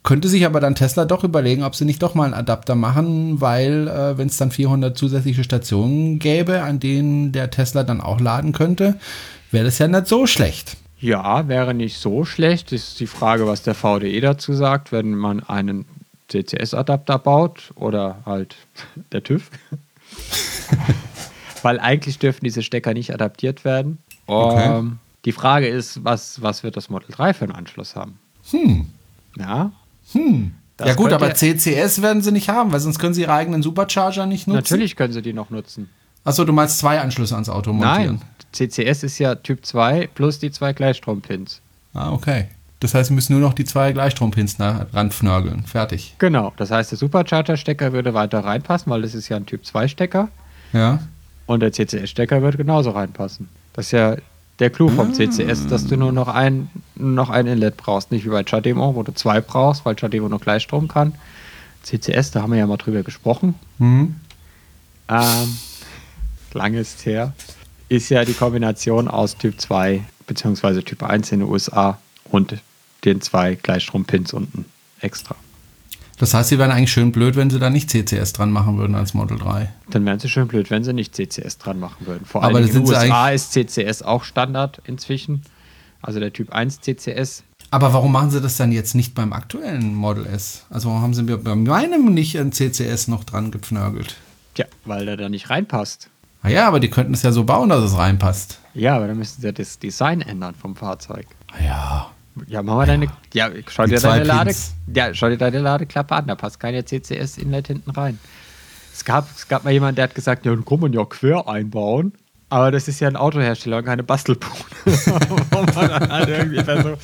Könnte sich aber dann Tesla doch überlegen, ob sie nicht doch mal einen Adapter machen, weil äh, wenn es dann 400 zusätzliche Stationen gäbe, an denen der Tesla dann auch laden könnte, wäre das ja nicht so schlecht. Ja, wäre nicht so schlecht. Ist die Frage, was der VDE dazu sagt, wenn man einen CCS-Adapter baut oder halt der TÜV. Weil eigentlich dürfen diese Stecker nicht adaptiert werden. Okay. Um, die Frage ist, was, was wird das Model 3 für einen Anschluss haben? Hm. Ja. Hm. Das ja gut, aber CCS werden sie nicht haben, weil sonst können sie ihre eigenen Supercharger nicht nutzen. Natürlich können sie die noch nutzen. Achso, du meinst zwei Anschlüsse ans Auto montieren? Nein, CCS ist ja Typ 2 plus die zwei Gleichstrompins. Ah, okay. Das heißt, wir müssen nur noch die zwei Gleichstrompins ranfnörgeln. Fertig. Genau. Das heißt, der Supercharger-Stecker würde weiter reinpassen, weil das ist ja ein Typ 2-Stecker. Ja. Und der CCS-Stecker wird genauso reinpassen. Das ist ja der Clou vom ah. CCS, dass du nur noch ein, noch ein Inlet brauchst. Nicht wie bei Chademo, wo du zwei brauchst, weil Chademo nur Gleichstrom kann. CCS, da haben wir ja mal drüber gesprochen. Mhm. Ähm, lang ist her. Ist ja die Kombination aus Typ 2 bzw. Typ 1 in den USA und den zwei Gleichstrompins unten extra. Das heißt, sie wären eigentlich schön blöd, wenn sie da nicht CCS dran machen würden als Model 3. Dann wären sie schön blöd, wenn sie nicht CCS dran machen würden. Vor allem in den USA ist CCS auch Standard inzwischen. Also der Typ 1 CCS. Aber warum machen sie das dann jetzt nicht beim aktuellen Model S? Also warum haben sie bei meinem nicht ein CCS noch dran gepfnörgelt? Tja, weil der da nicht reinpasst. Ah ja, aber die könnten es ja so bauen, dass es reinpasst. Ja, aber dann müssten sie ja das Design ändern vom Fahrzeug. Ah ja. Ja, mach mal ja. deine. Ja, schau dir deine Lade, ja, schau dir deine Ladeklappe an, da passt keine CCS-Inlet hinten rein. Es gab, es gab mal jemanden, der hat gesagt, ja, dann kann man ja quer einbauen. Aber das ist ja ein Autohersteller und keine Bastelbude. Wo man dann halt irgendwie, so,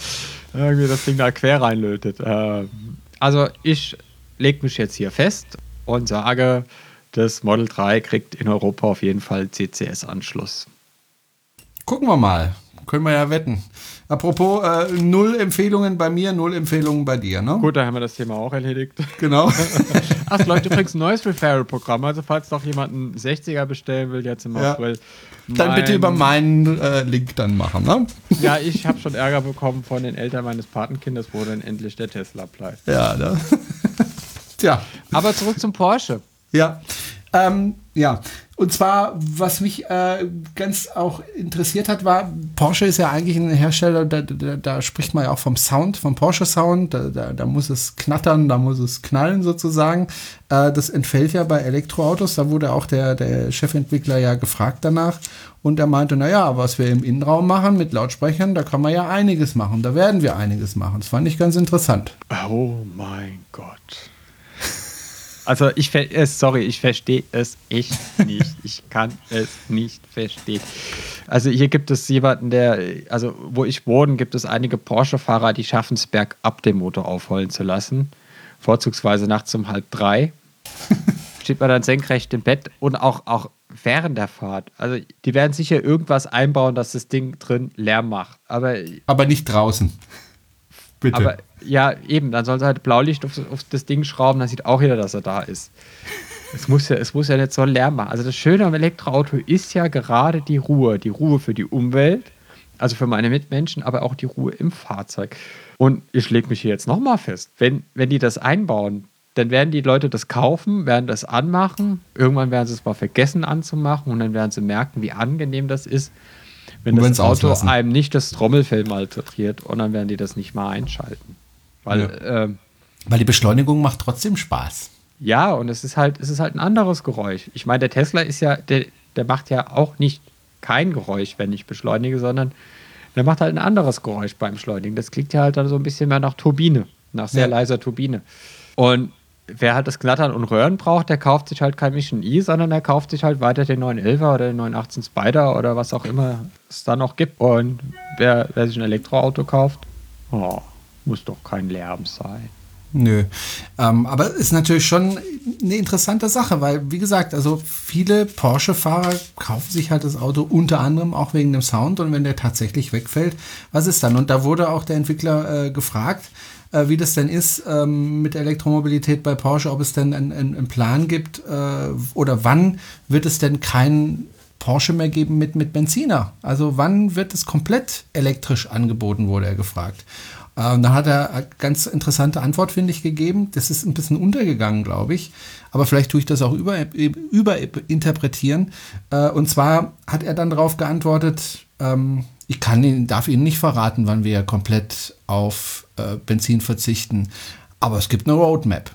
irgendwie das Ding da quer reinlötet. Ähm, also ich lege mich jetzt hier fest und sage, das Model 3 kriegt in Europa auf jeden Fall CCS-Anschluss. Gucken wir mal. Können wir ja wetten. Apropos, äh, null Empfehlungen bei mir, null Empfehlungen bei dir, ne? Gut, da haben wir das Thema auch erledigt. Genau. Ach, es läuft übrigens ein neues Referral-Programm. Also, falls doch jemand einen 60er bestellen will, jetzt im ja. April. Dann bitte über meinen äh, Link dann machen, ne? Ja, ich habe schon Ärger bekommen von den Eltern meines Patenkindes, wo dann endlich der Tesla bleibt. Ja, ne? Tja. Aber zurück zum Porsche. Ja. Ähm, ja, und zwar, was mich äh, ganz auch interessiert hat, war, Porsche ist ja eigentlich ein Hersteller, da, da, da spricht man ja auch vom Sound, vom Porsche Sound, da, da, da, muss es knattern, da muss es knallen sozusagen. Äh, das entfällt ja bei Elektroautos, da wurde auch der, der Chefentwickler ja gefragt danach und er meinte, naja, was wir im Innenraum machen mit Lautsprechern, da kann man ja einiges machen, da werden wir einiges machen. Das fand ich ganz interessant. Oh mein Gott. Also ich äh, sorry, ich verstehe es echt nicht. Ich kann es nicht verstehen. Also hier gibt es jemanden, der, also wo ich wohne, gibt es einige Porsche-Fahrer, die schaffen es bergab den Motor aufholen zu lassen. Vorzugsweise nachts um halb drei. steht man dann senkrecht im Bett und auch, auch während der Fahrt. Also die werden sicher irgendwas einbauen, dass das Ding drin Lärm macht. Aber, aber nicht draußen. Bitte. Aber ja, eben, dann sollen sie halt Blaulicht auf, auf das Ding schrauben, dann sieht auch jeder, dass er da ist. Es muss, ja, es muss ja nicht so Lärm machen. Also das Schöne am Elektroauto ist ja gerade die Ruhe. Die Ruhe für die Umwelt, also für meine Mitmenschen, aber auch die Ruhe im Fahrzeug. Und ich lege mich hier jetzt nochmal fest, wenn, wenn die das einbauen, dann werden die Leute das kaufen, werden das anmachen. Irgendwann werden sie es mal vergessen anzumachen und dann werden sie merken, wie angenehm das ist, wenn das Auto auslassen. einem nicht das Trommelfell malträtiert und dann werden die das nicht mal einschalten. Weil, ja. äh, Weil die Beschleunigung macht trotzdem Spaß. Ja, und es ist halt, es ist halt ein anderes Geräusch. Ich meine, der Tesla ist ja, der, der macht ja auch nicht kein Geräusch, wenn ich beschleunige, sondern der macht halt ein anderes Geräusch beim Beschleunigen. Das klingt ja halt dann so ein bisschen mehr nach Turbine, nach sehr ja. leiser Turbine. Und wer halt das Knattern und Röhren braucht, der kauft sich halt kein Mission E, sondern der kauft sich halt weiter den 911er oder den 918 Spider oder was auch immer es da noch gibt. Und wer, wer sich ein Elektroauto kauft, oh, muss doch kein Lärm sein. Nö. Ähm, aber ist natürlich schon eine interessante Sache, weil, wie gesagt, also viele Porsche-Fahrer kaufen sich halt das Auto unter anderem auch wegen dem Sound und wenn der tatsächlich wegfällt, was ist dann? Und da wurde auch der Entwickler äh, gefragt, äh, wie das denn ist ähm, mit Elektromobilität bei Porsche, ob es denn einen, einen Plan gibt äh, oder wann wird es denn keinen Porsche mehr geben mit, mit Benziner? Also wann wird es komplett elektrisch angeboten, wurde er gefragt. Äh, und da hat er eine ganz interessante Antwort, finde ich, gegeben. Das ist ein bisschen untergegangen, glaube ich. Aber vielleicht tue ich das auch über, überinterpretieren. Äh, und zwar hat er dann darauf geantwortet, ähm, ich kann ihn, darf Ihnen nicht verraten, wann wir komplett auf äh, Benzin verzichten. Aber es gibt eine Roadmap.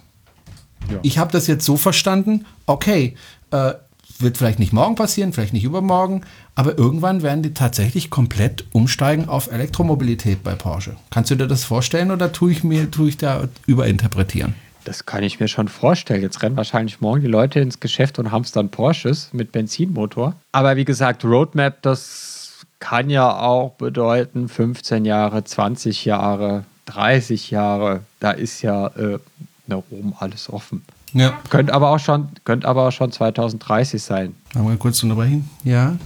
Ja. Ich habe das jetzt so verstanden, okay, äh, wird vielleicht nicht morgen passieren, vielleicht nicht übermorgen, aber irgendwann werden die tatsächlich komplett umsteigen auf Elektromobilität bei Porsche. Kannst du dir das vorstellen oder tue ich mir, tue ich da überinterpretieren? Das kann ich mir schon vorstellen. Jetzt rennen wahrscheinlich morgen die Leute ins Geschäft und dann Porsches mit Benzinmotor. Aber wie gesagt, Roadmap, das kann ja auch bedeuten 15 Jahre, 20 Jahre, 30 Jahre. Da ist ja äh, nach oben alles offen. Ja. Könnte aber auch schon, könnte aber auch schon 2030 sein. Haben wir kurz unterbrechen? Ja.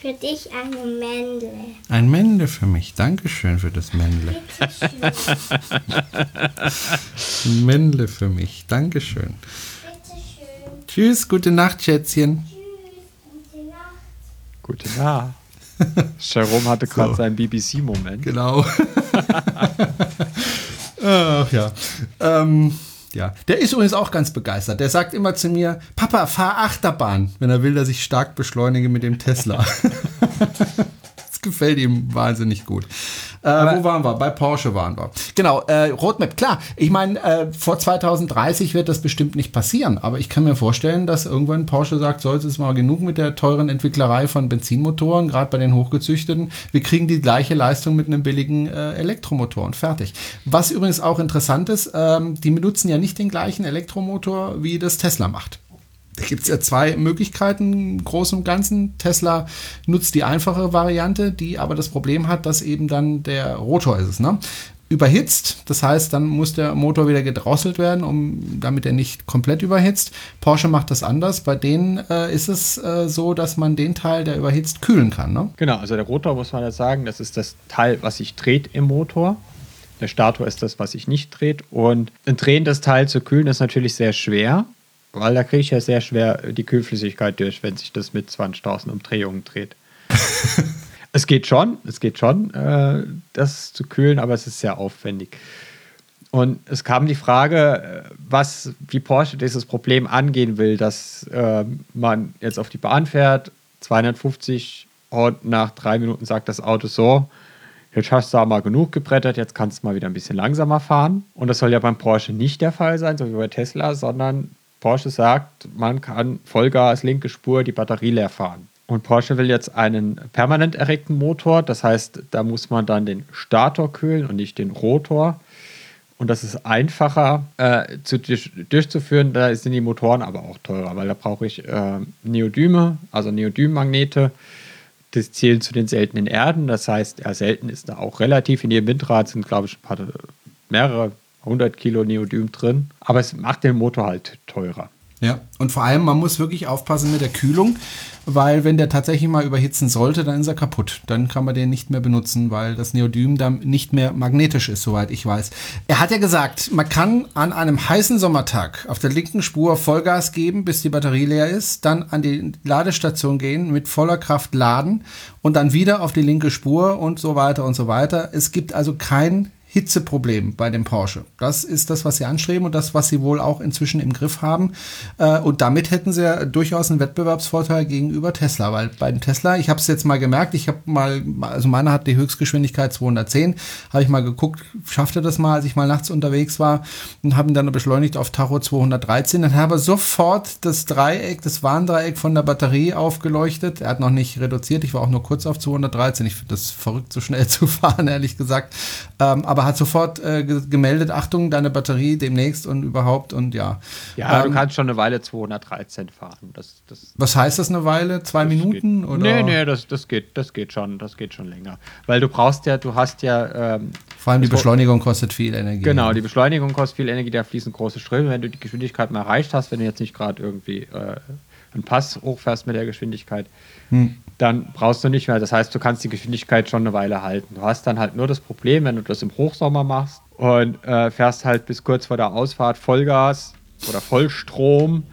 Für dich eine Mändle. Ein Mändle für mich. Dankeschön für das Mändle. Mändle für mich. Dankeschön. Bitteschön. Tschüss, gute Nacht, Schätzchen. Tschüss, gute Nacht. Gute Nacht. Jerome hatte gerade so. seinen BBC-Moment. Genau. Ach ja. Ähm, ja, der ist übrigens auch ganz begeistert. Der sagt immer zu mir, Papa, fahr Achterbahn, wenn er will, dass ich stark beschleunige mit dem Tesla. gefällt ihm wahnsinnig gut. Äh, wo waren wir? Bei Porsche waren wir. Genau, äh, Roadmap, klar. Ich meine, äh, vor 2030 wird das bestimmt nicht passieren, aber ich kann mir vorstellen, dass irgendwann Porsche sagt, so, jetzt ist mal genug mit der teuren Entwicklerei von Benzinmotoren, gerade bei den hochgezüchteten. Wir kriegen die gleiche Leistung mit einem billigen äh, Elektromotor und fertig. Was übrigens auch interessant ist, ähm, die benutzen ja nicht den gleichen Elektromotor, wie das Tesla macht. Da gibt es ja zwei Möglichkeiten im Großen und Ganzen. Tesla nutzt die einfache Variante, die aber das Problem hat, dass eben dann der Rotor ist es, ne? überhitzt. Das heißt, dann muss der Motor wieder gedrosselt werden, um, damit er nicht komplett überhitzt. Porsche macht das anders. Bei denen äh, ist es äh, so, dass man den Teil, der überhitzt, kühlen kann. Ne? Genau, also der Rotor muss man ja sagen, das ist das Teil, was sich dreht im Motor. Der Stator ist das, was sich nicht dreht. Und ein drehendes Teil zu kühlen ist natürlich sehr schwer. Weil da kriege ich ja sehr schwer die Kühlflüssigkeit durch, wenn sich das mit 20.000 Umdrehungen dreht. es geht schon, es geht schon, äh, das zu kühlen, aber es ist sehr aufwendig. Und es kam die Frage, äh, was, wie Porsche dieses Problem angehen will, dass äh, man jetzt auf die Bahn fährt, 250 und nach drei Minuten sagt das Auto so, jetzt hast du da mal genug gebrettert, jetzt kannst du mal wieder ein bisschen langsamer fahren. Und das soll ja beim Porsche nicht der Fall sein, so wie bei Tesla, sondern Porsche sagt, man kann Vollgas, linke Spur, die Batterie leer fahren. Und Porsche will jetzt einen permanent erregten Motor, das heißt, da muss man dann den Stator kühlen und nicht den Rotor. Und das ist einfacher äh, zu, durchzuführen, da sind die Motoren aber auch teurer, weil da brauche ich äh, Neodyme, also Neodymmagnete. Das zählen zu den seltenen Erden, das heißt, ja, selten ist da auch relativ. In jedem Windrad sind, glaube ich, paar, mehrere 100 Kilo Neodym drin. Aber es macht den Motor halt teurer. Ja, und vor allem, man muss wirklich aufpassen mit der Kühlung, weil wenn der tatsächlich mal überhitzen sollte, dann ist er kaputt. Dann kann man den nicht mehr benutzen, weil das Neodym dann nicht mehr magnetisch ist, soweit ich weiß. Er hat ja gesagt, man kann an einem heißen Sommertag auf der linken Spur Vollgas geben, bis die Batterie leer ist, dann an die Ladestation gehen, mit voller Kraft laden und dann wieder auf die linke Spur und so weiter und so weiter. Es gibt also kein Hitzeproblem bei dem Porsche. Das ist das, was sie anstreben und das, was sie wohl auch inzwischen im Griff haben. Äh, und damit hätten sie ja durchaus einen Wettbewerbsvorteil gegenüber Tesla, weil beim Tesla, ich habe es jetzt mal gemerkt, ich habe mal, also meiner hat die Höchstgeschwindigkeit 210, habe ich mal geguckt, schaffte das mal, als ich mal nachts unterwegs war und habe ihn dann beschleunigt auf Tacho 213. Dann habe ich sofort das Dreieck, das Warndreieck von der Batterie aufgeleuchtet. Er hat noch nicht reduziert, ich war auch nur kurz auf 213. Ich finde das verrückt, so schnell zu fahren, ehrlich gesagt. Ähm, aber aber hat sofort äh, gemeldet, Achtung, deine Batterie demnächst und überhaupt und ja. Ja, ähm, du kannst schon eine Weile 213 fahren. Das, das, was heißt das eine Weile? Zwei Minuten? Geht, oder? Nee, nee, das, das, geht, das geht schon, das geht schon länger. Weil du brauchst ja, du hast ja. Ähm, Vor allem die Beschleunigung kostet viel Energie. Genau, die Beschleunigung kostet viel Energie, da fließen große Ströme. Wenn du die Geschwindigkeit mal erreicht hast, wenn du jetzt nicht gerade irgendwie äh, einen Pass hochfährst mit der Geschwindigkeit, hm. dann brauchst du nicht mehr. Das heißt, du kannst die Geschwindigkeit schon eine Weile halten. Du hast dann halt nur das Problem, wenn du das im Hochsommer machst und äh, fährst halt bis kurz vor der Ausfahrt Vollgas oder Vollstrom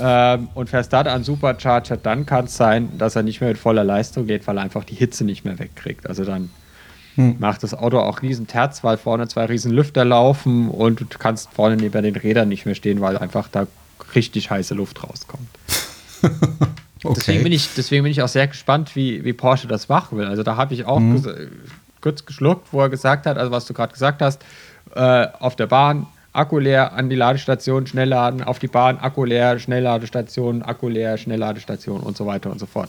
ähm, und fährst dann an Supercharger, dann kann es sein, dass er nicht mehr mit voller Leistung geht, weil er einfach die Hitze nicht mehr wegkriegt. Also dann hm. macht das Auto auch riesen Terz, weil vorne zwei riesen Lüfter laufen und du kannst vorne neben den Rädern nicht mehr stehen, weil einfach da richtig heiße Luft rauskommt. okay. deswegen, bin ich, deswegen bin ich auch sehr gespannt, wie, wie Porsche das machen will. Also da habe ich auch mhm. kurz geschluckt, wo er gesagt hat, also was du gerade gesagt hast, äh, auf der Bahn Akku leer, an die Ladestation, Schnellladen, auf die Bahn, Akku leer, Schnellladestation, Akku leer, Schnellladestation und so weiter und so fort.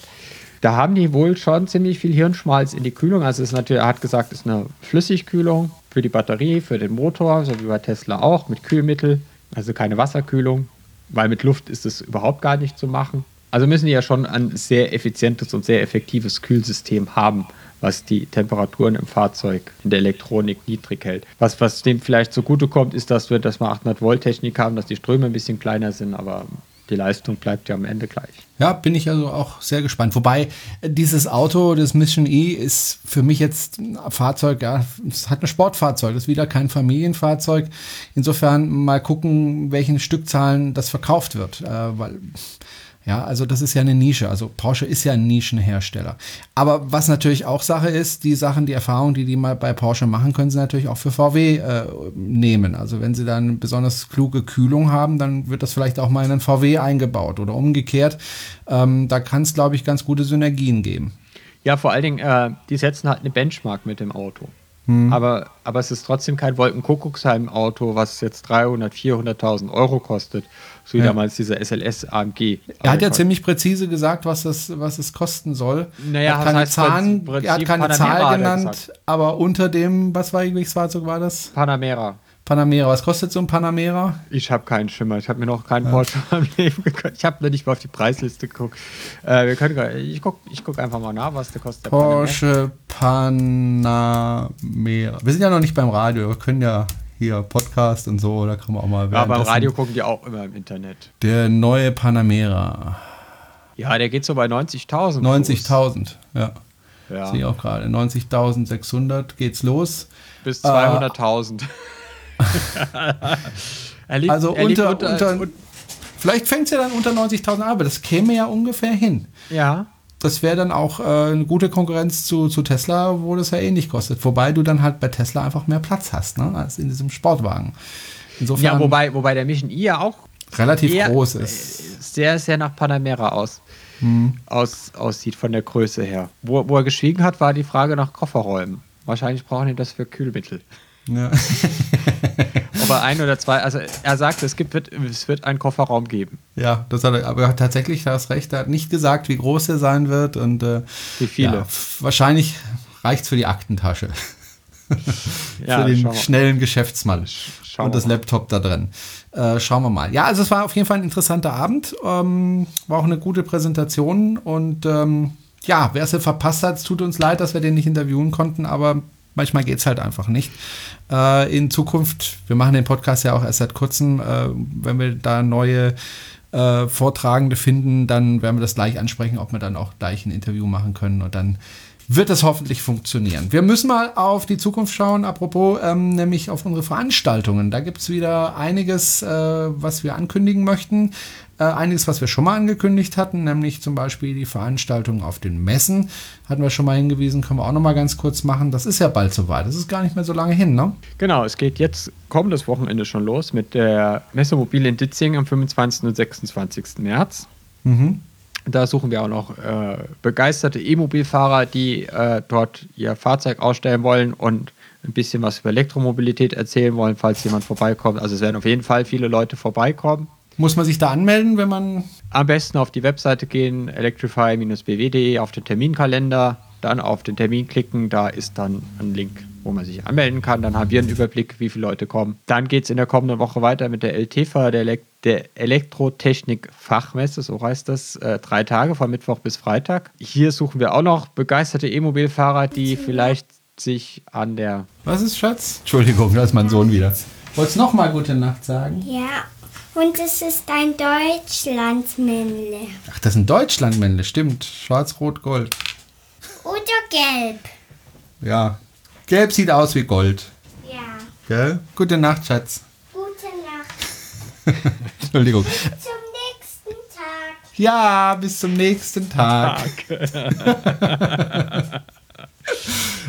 Da haben die wohl schon ziemlich viel Hirnschmalz in die Kühlung. Also es ist natürlich, er hat gesagt, es ist eine Flüssigkühlung für die Batterie, für den Motor, so wie bei Tesla auch, mit Kühlmittel, also keine Wasserkühlung weil mit Luft ist es überhaupt gar nicht zu machen. Also müssen die ja schon ein sehr effizientes und sehr effektives Kühlsystem haben, was die Temperaturen im Fahrzeug in der Elektronik niedrig hält. Was, was dem vielleicht zugutekommt, ist, dass wir, dass wir 800 Volt Technik haben, dass die Ströme ein bisschen kleiner sind, aber die Leistung bleibt ja am Ende gleich. Ja, bin ich also auch sehr gespannt. Wobei dieses Auto, das Mission E, ist für mich jetzt ein Fahrzeug, ja, es hat ein Sportfahrzeug, das ist wieder kein Familienfahrzeug. Insofern mal gucken, welchen Stückzahlen das verkauft wird, äh, weil ja, also das ist ja eine Nische. Also Porsche ist ja ein Nischenhersteller. Aber was natürlich auch Sache ist, die Sachen, die Erfahrungen, die die mal bei Porsche machen, können sie natürlich auch für VW äh, nehmen. Also wenn sie dann besonders kluge Kühlung haben, dann wird das vielleicht auch mal in einen VW eingebaut oder umgekehrt. Ähm, da kann es, glaube ich, ganz gute Synergien geben. Ja, vor allen Dingen, äh, die setzen halt eine Benchmark mit dem Auto. Hm. Aber, aber es ist trotzdem kein Wolkenkuckucksheim-Auto, was jetzt 300.000, 400.000 Euro kostet, so wie ja. damals dieser SLS AMG. Er hat ja ziemlich präzise gesagt, was es, was es kosten soll. Naja, er hat keine, Zahn, er hat keine Zahl genannt, aber unter dem, was war welches Fahrzeug war das? Panamera. Panamera. Was kostet so ein Panamera? Ich habe keinen Schimmer. Ich habe mir noch keinen ja. Porsche im Leben gekauft. Ich habe noch nicht mal auf die Preisliste geguckt. Äh, wir können, ich gucke ich guck einfach mal nach, was der kostet. Porsche Panamera. Wir sind ja noch nicht beim Radio. Wir können ja hier Podcast und so, da kann man auch mal Ja, beim Radio gucken die auch immer im Internet. Der neue Panamera. Ja, der geht so bei 90.000. 90.000, ja. ja. Sehe ich auch gerade. 90.600 geht's los. Bis 200.000. Äh, liegt, also unter, unter, unter, vielleicht fängt es ja dann unter 90.000 an, aber das käme ja ungefähr hin. Ja. Das wäre dann auch äh, eine gute Konkurrenz zu, zu Tesla, wo das ja ähnlich kostet. Wobei du dann halt bei Tesla einfach mehr Platz hast, ne, als in diesem Sportwagen. Insofern ja, wobei, wobei der Mission I ja auch relativ groß ist. Sehr, sehr nach Panamera aus. Hm. Aus, aussieht von der Größe her. Wo, wo er geschwiegen hat, war die Frage nach Kofferräumen. Wahrscheinlich brauchen die das für Kühlmittel. Ja. aber ein oder zwei, also er sagt, es, gibt, wird, es wird einen Kofferraum geben. Ja, das hat er, aber tatsächlich, da hast recht, er hat nicht gesagt, wie groß er sein wird und äh, wie viele. Ja, wahrscheinlich reicht es für die Aktentasche. ja, für den schnellen Geschäftsmann schauen und das Laptop da drin. Äh, schauen wir mal. Ja, also es war auf jeden Fall ein interessanter Abend. Ähm, war auch eine gute Präsentation und ähm, ja, wer es verpasst hat, es tut uns leid, dass wir den nicht interviewen konnten, aber manchmal geht es halt einfach nicht. Äh, in Zukunft, wir machen den Podcast ja auch erst seit kurzem, äh, wenn wir da neue äh, Vortragende finden, dann werden wir das gleich ansprechen, ob wir dann auch gleich ein Interview machen können und dann wird es hoffentlich funktionieren. Wir müssen mal auf die Zukunft schauen, apropos, ähm, nämlich auf unsere Veranstaltungen. Da gibt es wieder einiges, äh, was wir ankündigen möchten. Äh, einiges, was wir schon mal angekündigt hatten, nämlich zum Beispiel die Veranstaltung auf den Messen. Hatten wir schon mal hingewiesen, können wir auch noch mal ganz kurz machen. Das ist ja bald soweit. Das ist gar nicht mehr so lange hin, ne? Genau, es geht jetzt kommendes Wochenende schon los mit der Messemobil in Ditzing am 25. und 26. März. Mhm. Da suchen wir auch noch äh, begeisterte E-Mobilfahrer, die äh, dort ihr Fahrzeug ausstellen wollen und ein bisschen was über Elektromobilität erzählen wollen, falls jemand vorbeikommt. Also es werden auf jeden Fall viele Leute vorbeikommen. Muss man sich da anmelden, wenn man. Am besten auf die Webseite gehen, electrify-bw.de, auf den Terminkalender, dann auf den Termin klicken, da ist dann ein Link, wo man sich anmelden kann. Dann haben wir einen Überblick, wie viele Leute kommen. Dann geht es in der kommenden Woche weiter mit der LTFA, der, Elek der Elektrotechnik-Fachmesse, so heißt das, äh, drei Tage von Mittwoch bis Freitag. Hier suchen wir auch noch begeisterte E-Mobilfahrer, die vielleicht sich an der. Was ist, Schatz? Entschuldigung, da ist mein Sohn wieder. Wolltest du nochmal gute Nacht sagen? Ja. Und es ist ein Deutschlandmännle. Ach, das ist ein Deutschlandmännle, stimmt. Schwarz, Rot, Gold. Oder gelb. Ja. Gelb sieht aus wie Gold. Ja. Gell? Gute Nacht, Schatz. Gute Nacht. Entschuldigung. Zum nächsten Tag. Ja, bis zum nächsten Tag.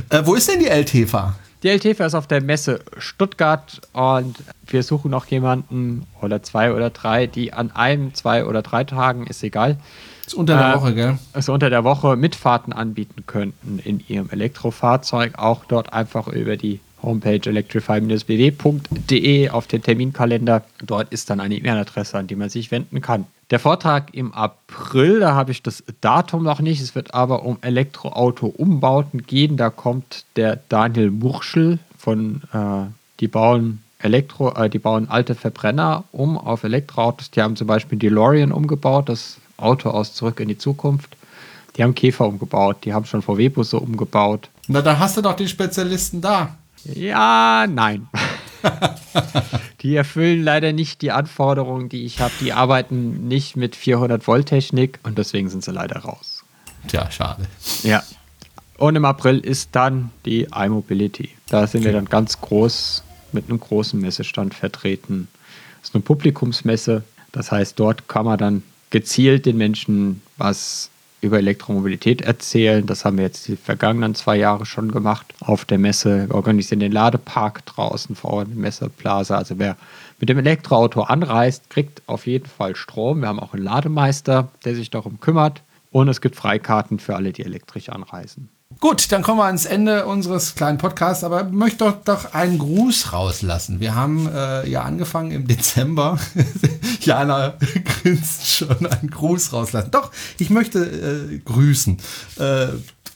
äh, wo ist denn die LTFA? Die LTFA ist auf der Messe Stuttgart und wir suchen noch jemanden oder zwei oder drei, die an einem, zwei oder drei Tagen, ist egal. Ist unter der äh, Woche, gell? Also unter der Woche Mitfahrten anbieten könnten in ihrem Elektrofahrzeug. Auch dort einfach über die Homepage electrify-bw.de auf den Terminkalender. Dort ist dann eine E-Mail-Adresse, an die man sich wenden kann. Der Vortrag im April, da habe ich das Datum noch nicht. Es wird aber um Elektroauto-Umbauten gehen. Da kommt der Daniel Murschel von, äh, die bauen Elektro, äh, die bauen alte Verbrenner um auf Elektroautos. Die haben zum Beispiel DeLorean umgebaut, das Auto aus Zurück in die Zukunft. Die haben Käfer umgebaut, die haben schon VW-Busse umgebaut. Na, da hast du doch die Spezialisten da. Ja, nein. die erfüllen leider nicht die Anforderungen, die ich habe. Die arbeiten nicht mit 400 Volt Technik und deswegen sind sie leider raus. Tja, schade. Ja. Und im April ist dann die iMobility. Da sind okay. wir dann ganz groß mit einem großen Messestand vertreten. Das ist eine Publikumsmesse. Das heißt, dort kann man dann gezielt den Menschen was über Elektromobilität erzählen. Das haben wir jetzt die vergangenen zwei Jahre schon gemacht auf der Messe. Wir organisieren den Ladepark draußen vor der Messeplaza. Also wer mit dem Elektroauto anreist, kriegt auf jeden Fall Strom. Wir haben auch einen Lademeister, der sich darum kümmert. Und es gibt Freikarten für alle, die elektrisch anreisen. Gut, dann kommen wir ans Ende unseres kleinen Podcasts, aber ich möchte doch, doch einen Gruß rauslassen. Wir haben äh, ja angefangen im Dezember. Jana grinst schon einen Gruß rauslassen. Doch, ich möchte äh, grüßen. Äh,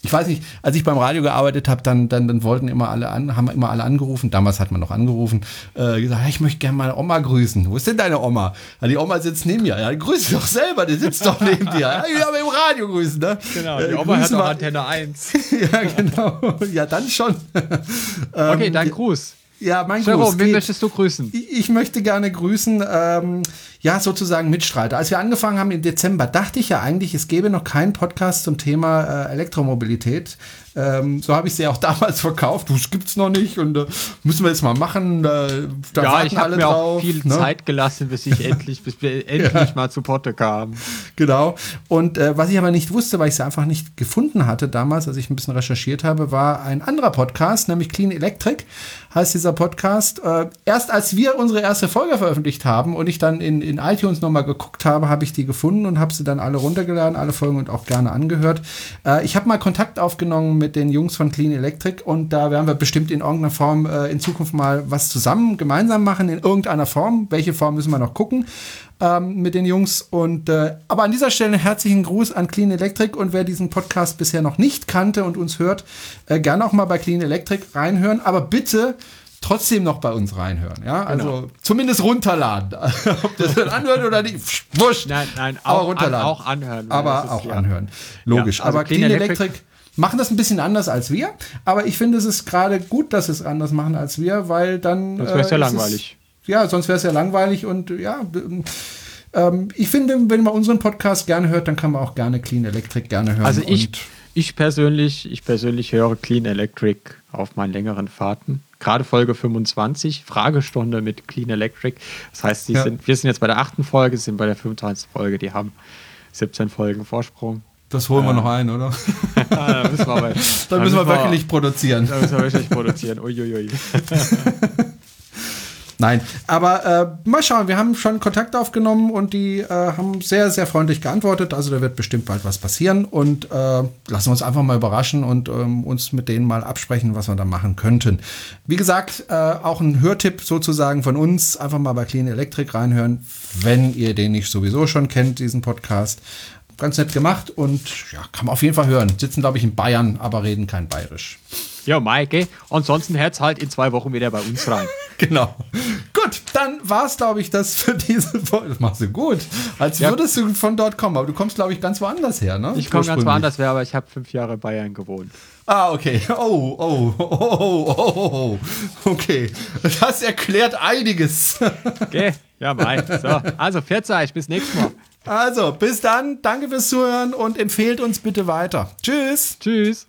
ich weiß nicht, als ich beim Radio gearbeitet habe, dann, dann, dann wollten immer alle an, haben immer alle angerufen, damals hat man noch angerufen, äh, gesagt, ich möchte gerne meine Oma grüßen. Wo ist denn deine Oma? Ja, die Oma sitzt neben mir. Ja, grüß dich doch selber, die sitzt doch neben dir. Ja, ich habe im Radio grüßen, ne? Genau, die Oma hat doch Antenne 1. ja, genau. Ja, dann schon. okay, dein Gruß. Ja, mein Jerome, Gruß. wen möchtest du grüßen? Ich, ich möchte gerne grüßen, ähm, ja, sozusagen Mitstreiter. Als wir angefangen haben im Dezember, dachte ich ja eigentlich, es gäbe noch keinen Podcast zum Thema äh, Elektromobilität. Ähm, so habe ich sie auch damals verkauft. Das gibt's noch nicht und äh, müssen wir jetzt mal machen. Äh, da ja, ich habe mir drauf, auch viel ne? Zeit gelassen, bis ich endlich, bis wir endlich ja. mal zu Potte kamen. Genau. Und äh, was ich aber nicht wusste, weil ich sie einfach nicht gefunden hatte damals, als ich ein bisschen recherchiert habe, war ein anderer Podcast, nämlich Clean Electric heißt dieser Podcast. Äh, erst als wir unsere erste Folge veröffentlicht haben und ich dann in, in iTunes nochmal geguckt habe, habe ich die gefunden und habe sie dann alle runtergeladen, alle Folgen und auch gerne angehört. Äh, ich habe mal Kontakt aufgenommen mit den Jungs von Clean Electric und da werden wir bestimmt in irgendeiner Form äh, in Zukunft mal was zusammen gemeinsam machen, in irgendeiner Form. Welche Form müssen wir noch gucken ähm, mit den Jungs. Und äh, aber an dieser Stelle herzlichen Gruß an Clean Electric und wer diesen Podcast bisher noch nicht kannte und uns hört, äh, gerne auch mal bei Clean Electric reinhören. Aber bitte trotzdem noch bei uns reinhören. Ja, also genau. zumindest runterladen. Ob das dann anhört oder nicht, wurscht. Nein, nein, auch, aber runterladen. An, auch anhören. Aber auch klar. anhören. Logisch. Ja, also aber Clean, Clean Electric, Electric machen das ein bisschen anders als wir. Aber ich finde, es ist gerade gut, dass sie es anders machen als wir, weil dann. Das wäre äh, ja langweilig. Es, ja, sonst wäre es ja langweilig und ja ähm, ich finde, wenn man unseren Podcast gerne hört, dann kann man auch gerne Clean Electric gerne hören. Also ich, ich persönlich, ich persönlich höre Clean Electric auf meinen längeren Fahrten. Gerade Folge 25, Fragestunde mit Clean Electric. Das heißt, Ja. sind, wir sind jetzt bei der achten Folge, sind bei der 25. Folge, die haben 17 Folgen Vorsprung. das holen wir noch ein, oder? Ah, da müssen wir, aber, Dann müssen wir wirklich produzieren. Da müssen wir wirklich produzieren. Uiuiui. Nein, aber äh, mal schauen, wir haben schon Kontakt aufgenommen und die äh, haben sehr, sehr freundlich geantwortet. Also da wird bestimmt bald was passieren und äh, lassen wir uns einfach mal überraschen und ähm, uns mit denen mal absprechen, was wir da machen könnten. Wie gesagt, äh, auch ein Hörtipp sozusagen von uns, einfach mal bei Clean Electric reinhören, wenn ihr den nicht sowieso schon kennt, diesen Podcast. Ganz nett gemacht und ja, kann man auf jeden Fall hören. Sitzen, glaube ich, in Bayern, aber reden kein Bayerisch. Ja, Maike. Ansonsten hört's halt in zwei Wochen wieder bei uns rein. Genau. Gut, dann war's, glaube ich, das für diese Folge. Das machst du gut. Als Ja. würdest du von dort kommen, aber du kommst, glaube ich, ganz woanders her, ne? Ich komme ganz woanders her, aber ich habe fünf Jahre in Bayern gewohnt. Ah, okay. Oh, oh, oh, oh, oh, oh. Okay. Das erklärt einiges. Okay, ja, Mai. So, also, 40, bis nächstes Mal. Also, bis dann. Danke fürs Zuhören und empfehlt uns bitte weiter. Tschüss. Tschüss.